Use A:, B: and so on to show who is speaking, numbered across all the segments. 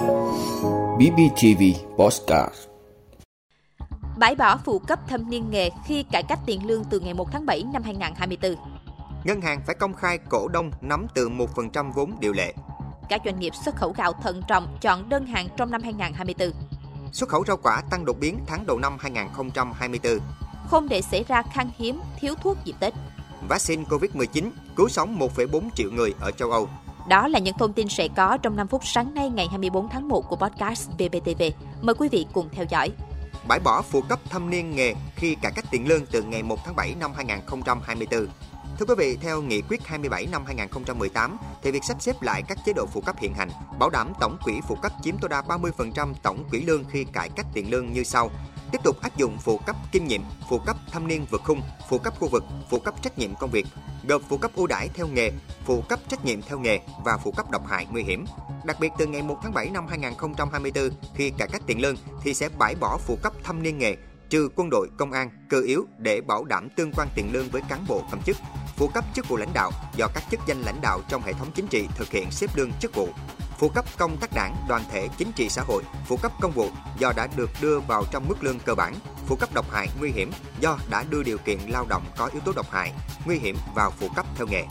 A: BBTV Postcard
B: Bãi bỏ phụ cấp thâm niên nghề khi cải cách tiền lương từ ngày 1 tháng 7 năm 2024.
C: Ngân hàng phải công khai cổ đông nắm từ 1% vốn điều lệ.
B: Các doanh nghiệp xuất khẩu gạo thận trọng chọn đơn hàng trong năm 2024.
C: Xuất khẩu rau quả tăng đột biến tháng đầu năm 2024.
B: Không để xảy ra khan hiếm, thiếu thuốc dịp Tết.
C: Vaccine COVID-19 cứu sống 1,4 triệu người ở châu Âu.
B: Đó là những thông tin sẽ có trong 5 phút sáng nay ngày 24 tháng 1 của podcast BBTV. Mời quý vị cùng theo dõi.
C: Bãi bỏ phụ cấp thâm niên nghề khi cải cách tiền lương từ ngày 1 tháng 7 năm 2024. Thưa quý vị, theo Nghị quyết 27 năm 2018, thì việc sắp xếp lại các chế độ phụ cấp hiện hành, bảo đảm tổng quỹ phụ cấp chiếm tối đa 30% tổng quỹ lương khi cải cách tiền lương như sau. Tiếp tục áp dụng phụ cấp kinh nghiệm, phụ cấp thâm niên vượt khung, phụ cấp khu vực, phụ cấp trách nhiệm công việc, gồm phụ cấp ưu đãi theo nghề, phụ cấp trách nhiệm theo nghề và phụ cấp độc hại nguy hiểm. Đặc biệt từ ngày 1 tháng 7 năm 2024, khi cải cách tiền lương thì sẽ bãi bỏ phụ cấp thâm niên nghề, trừ quân đội, công an, cơ yếu để bảo đảm tương quan tiền lương với cán bộ công chức, phụ cấp chức vụ lãnh đạo do các chức danh lãnh đạo trong hệ thống chính trị thực hiện xếp lương chức vụ, phụ cấp công tác đảng, đoàn thể chính trị xã hội, phụ cấp công vụ do đã được đưa vào trong mức lương cơ bản, phụ cấp độc hại nguy hiểm do đã đưa điều kiện lao động có yếu tố độc hại, nguy hiểm vào phụ cấp theo nghề.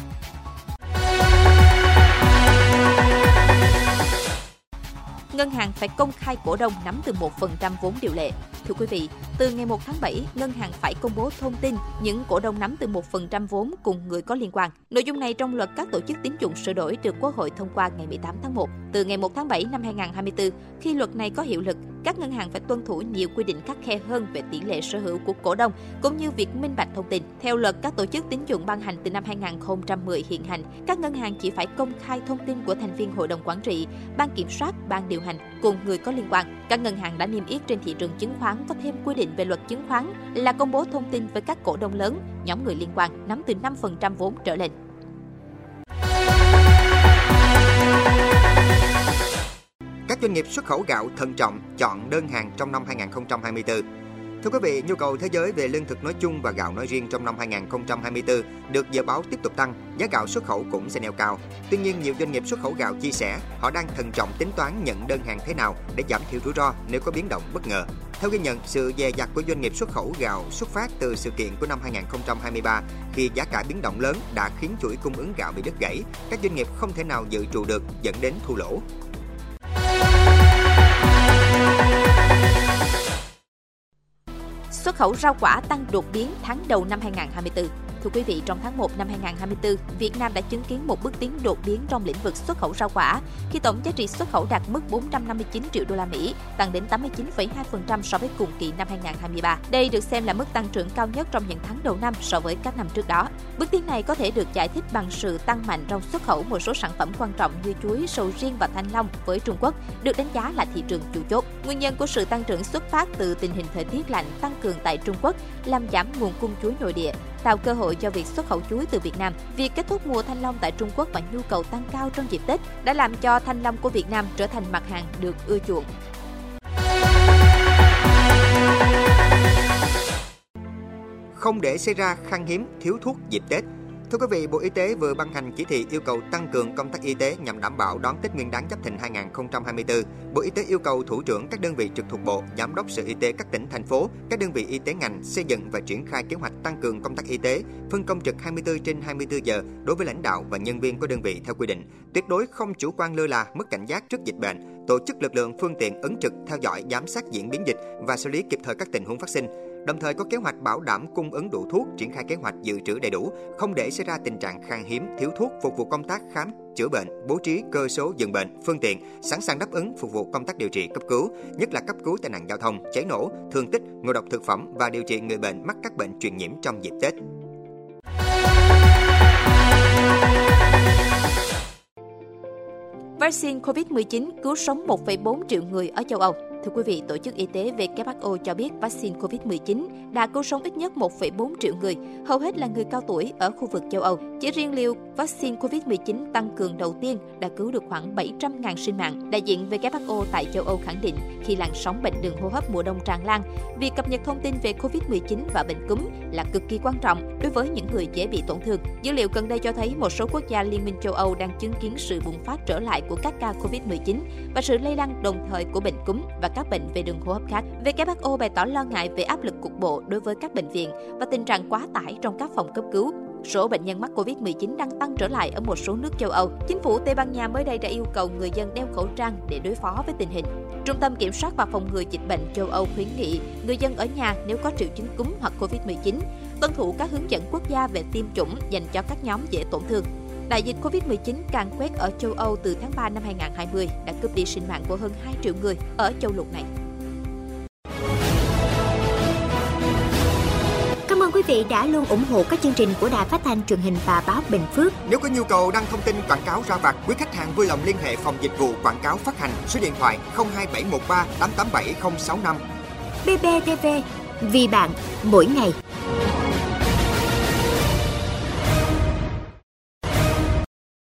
B: Ngân hàng phải công khai cổ đông nắm từ 1% vốn điều lệ. Thưa quý vị, từ ngày 1 tháng 7, ngân hàng phải công bố thông tin những cổ đông nắm từ 1% vốn cùng người có liên quan. Nội dung này trong luật các tổ chức tín dụng sửa đổi được Quốc hội thông qua ngày 18 tháng 1. Từ ngày 1 tháng 7 năm 2024, khi luật này có hiệu lực, các ngân hàng phải tuân thủ nhiều quy định khắc khe hơn về tỷ lệ sở hữu của cổ đông cũng như việc minh bạch thông tin. Theo luật các tổ chức tín dụng ban hành từ năm 2010 hiện hành, các ngân hàng chỉ phải công khai thông tin của thành viên hội đồng quản trị, ban kiểm soát, ban điều hành cùng người có liên quan. Các ngân hàng đã niêm yết trên thị trường chứng khoán có thêm quy định về luật chứng khoán là công bố thông tin với các cổ đông lớn, nhóm người liên quan nắm từ 5% vốn trở lên.
C: Doanh nghiệp xuất khẩu gạo thận trọng chọn đơn hàng trong năm 2024. Thưa quý vị, nhu cầu thế giới về lương thực nói chung và gạo nói riêng trong năm 2024 được dự báo tiếp tục tăng, giá gạo xuất khẩu cũng sẽ neo cao. Tuy nhiên, nhiều doanh nghiệp xuất khẩu gạo chia sẻ họ đang thận trọng tính toán nhận đơn hàng thế nào để giảm thiểu rủi ro nếu có biến động bất ngờ. Theo ghi nhận, sự dè dặt của doanh nghiệp xuất khẩu gạo xuất phát từ sự kiện của năm 2023 khi giá cả biến động lớn đã khiến chuỗi cung ứng gạo bị đứt gãy, các doanh nghiệp không thể nào dự trù được dẫn đến thua lỗ.
B: Khẩu rau quả tăng đột biến tháng đầu năm 2024. Thưa quý vị, trong tháng 1 năm 2024, Việt Nam đã chứng kiến một bước tiến đột biến trong lĩnh vực xuất khẩu rau quả khi tổng giá trị xuất khẩu đạt mức 459 triệu đô la Mỹ, tăng đến 89,2% so với cùng kỳ năm 2023. Đây được xem là mức tăng trưởng cao nhất trong những tháng đầu năm so với các năm trước đó. Bước tiến này có thể được giải thích bằng sự tăng mạnh trong xuất khẩu một số sản phẩm quan trọng như chuối, sầu riêng và thanh long với Trung Quốc, được đánh giá là thị trường chủ chốt. Nguyên nhân của sự tăng trưởng xuất phát từ tình hình thời tiết lạnh tăng cường tại Trung Quốc, làm giảm nguồn cung chuối nội địa, tạo cơ hội cho việc xuất khẩu chuối từ Việt Nam. Việc kết thúc mùa thanh long tại Trung Quốc và nhu cầu tăng cao trong dịp Tết đã làm cho thanh long của Việt Nam trở thành mặt hàng được ưa chuộng.
C: Không để xảy ra khan hiếm thiếu thuốc dịp Tết, Thưa quý vị, Bộ Y tế vừa ban hành chỉ thị yêu cầu tăng cường công tác y tế nhằm đảm bảo đón Tết Nguyên đán Giáp Thìn 2024. Bộ Y tế yêu cầu thủ trưởng các đơn vị trực thuộc Bộ, giám đốc Sở Y tế các tỉnh thành phố, các đơn vị y tế ngành xây dựng và triển khai kế hoạch tăng cường công tác y tế, phân công trực 24 trên 24 giờ đối với lãnh đạo và nhân viên của đơn vị theo quy định. Tuyệt đối không chủ quan lơ là, mất cảnh giác trước dịch bệnh, tổ chức lực lượng phương tiện ứng trực theo dõi giám sát diễn biến dịch và xử lý kịp thời các tình huống phát sinh đồng thời có kế hoạch bảo đảm cung ứng đủ thuốc, triển khai kế hoạch dự trữ đầy đủ, không để xảy ra tình trạng khan hiếm, thiếu thuốc phục vụ công tác khám chữa bệnh, bố trí cơ số giường bệnh, phương tiện, sẵn sàng đáp ứng phục vụ công tác điều trị cấp cứu, nhất là cấp cứu tai nạn giao thông, cháy nổ, thương tích, ngộ độc thực phẩm và điều trị người bệnh mắc các bệnh truyền nhiễm trong dịp Tết.
B: Vaccine COVID-19 cứu sống 1,4 triệu người ở châu Âu. Thưa quý vị, Tổ chức Y tế WHO cho biết vaccine COVID-19 đã cứu sống ít nhất 1,4 triệu người, hầu hết là người cao tuổi ở khu vực châu Âu. Chỉ riêng liều vaccine COVID-19 tăng cường đầu tiên đã cứu được khoảng 700.000 sinh mạng. Đại diện WHO tại châu Âu khẳng định khi làn sóng bệnh đường hô hấp mùa đông tràn lan, việc cập nhật thông tin về COVID-19 và bệnh cúm là cực kỳ quan trọng đối với những người dễ bị tổn thương. Dữ liệu gần đây cho thấy một số quốc gia Liên minh châu Âu đang chứng kiến sự bùng phát trở lại của các ca COVID-19 và sự lây lan đồng thời của bệnh cúm và các bệnh về đường hô hấp khác. WHO bày tỏ lo ngại về áp lực cục bộ đối với các bệnh viện và tình trạng quá tải trong các phòng cấp cứu. Số bệnh nhân mắc Covid-19 đang tăng trở lại ở một số nước châu Âu. Chính phủ Tây Ban Nha mới đây đã yêu cầu người dân đeo khẩu trang để đối phó với tình hình. Trung tâm Kiểm soát và Phòng ngừa Dịch bệnh châu Âu khuyến nghị người dân ở nhà nếu có triệu chứng cúm hoặc Covid-19 tuân thủ các hướng dẫn quốc gia về tiêm chủng dành cho các nhóm dễ tổn thương. Đại dịch Covid-19 càng quét ở châu Âu từ tháng 3 năm 2020 đã cướp đi sinh mạng của hơn 2 triệu người ở châu lục này.
D: Cảm ơn quý vị đã luôn ủng hộ các chương trình của Đài Phát thanh truyền hình và báo Bình Phước.
C: Nếu có nhu cầu đăng thông tin quảng cáo ra vặt, quý khách hàng vui lòng liên hệ phòng dịch vụ quảng cáo phát hành số điện thoại 02713 887065.
D: BBTV, vì bạn, mỗi ngày.